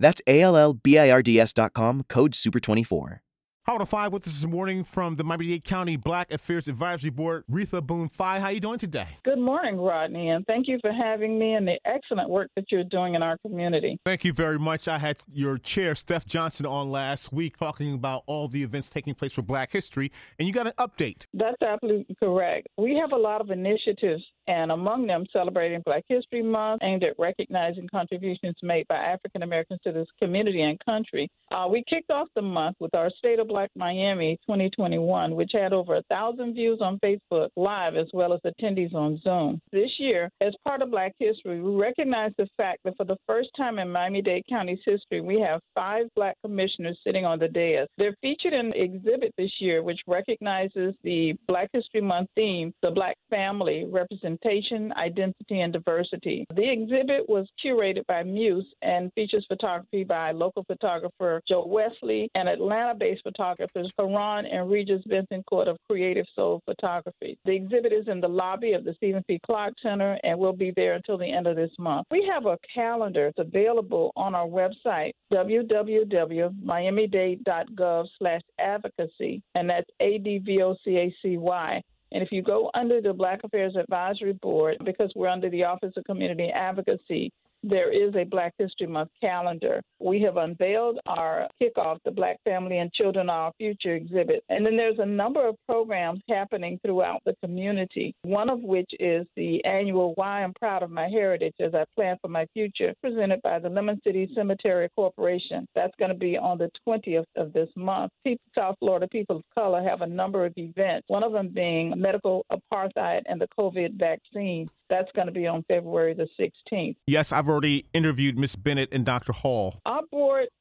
That's A L L B I R D S.com, code SUPER24. Hot 105 with us this morning from the Miami-Dade County Black Affairs Advisory Board, Retha Boone Fye. How you doing today? Good morning, Rodney, and thank you for having me and the excellent work that you're doing in our community. Thank you very much. I had your chair, Steph Johnson, on last week talking about all the events taking place for Black History, and you got an update. That's absolutely correct. We have a lot of initiatives and among them celebrating Black History Month aimed at recognizing contributions made by African Americans to this community and country. Uh, we kicked off the month with our State of Black Miami 2021, which had over a thousand views on Facebook Live as well as attendees on Zoom. This year, as part of Black History, we recognize the fact that for the first time in Miami-Dade County's history, we have five Black commissioners sitting on the dais. They're featured in an exhibit this year, which recognizes the Black History Month theme, the Black family representation identity, and diversity. The exhibit was curated by Muse and features photography by local photographer Joe Wesley and Atlanta based photographers Kahran and Regis Bethencourt of Creative Soul Photography. The exhibit is in the lobby of the Stephen P. Clark Center and will be there until the end of this month. We have a calendar that's available on our website, www.miamidade.gov slash advocacy, and that's A-D-V-O-C-A-C-Y. And if you go under the Black Affairs Advisory Board, because we're under the Office of Community Advocacy, there is a Black History Month calendar. We have unveiled our kickoff, the Black Family and Children Our Future exhibit. And then there's a number of programs happening throughout the community, one of which is the annual Why I'm Proud of My Heritage as I Plan for My Future, presented by the Lemon City Cemetery Corporation. That's going to be on the 20th of this month. People, South Florida people of color have a number of events, one of them being medical apartheid and the COVID vaccine. That's going to be on February the 16th. Yes, I've already interviewed Miss Bennett and Dr. Hall. Board,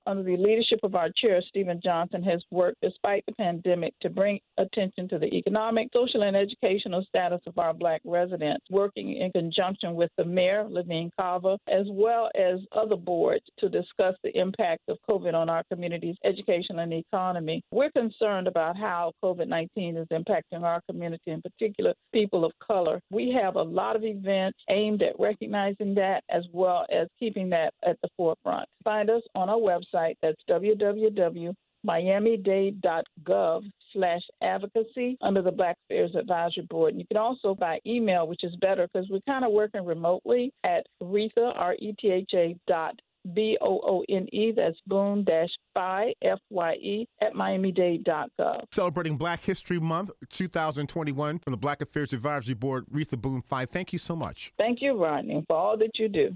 under the leadership of our chair, Stephen Johnson, has worked despite the pandemic to bring attention to the economic, social, and educational status of our black residents, working in conjunction with the mayor, Levine Cava, as well as other boards to discuss the impact of COVID on our community's education and economy. We're concerned about how COVID 19 is impacting our community, in particular people of color. We have a lot of events aimed at recognizing that as well as keeping that at the forefront. Find us on our website. That's www.miamidade.gov slash advocacy under the Black Affairs Advisory Board. And you can also by email, which is better because we're kind of working remotely at Retha, R-E-T-H-A dot B O O N E, that's Boone dash Fye, F Y E, at MiamiDade.gov. Celebrating Black History Month 2021 from the Black Affairs Advisory Board, Retha Boone Fye. Thank you so much. Thank you, Rodney, for all that you do.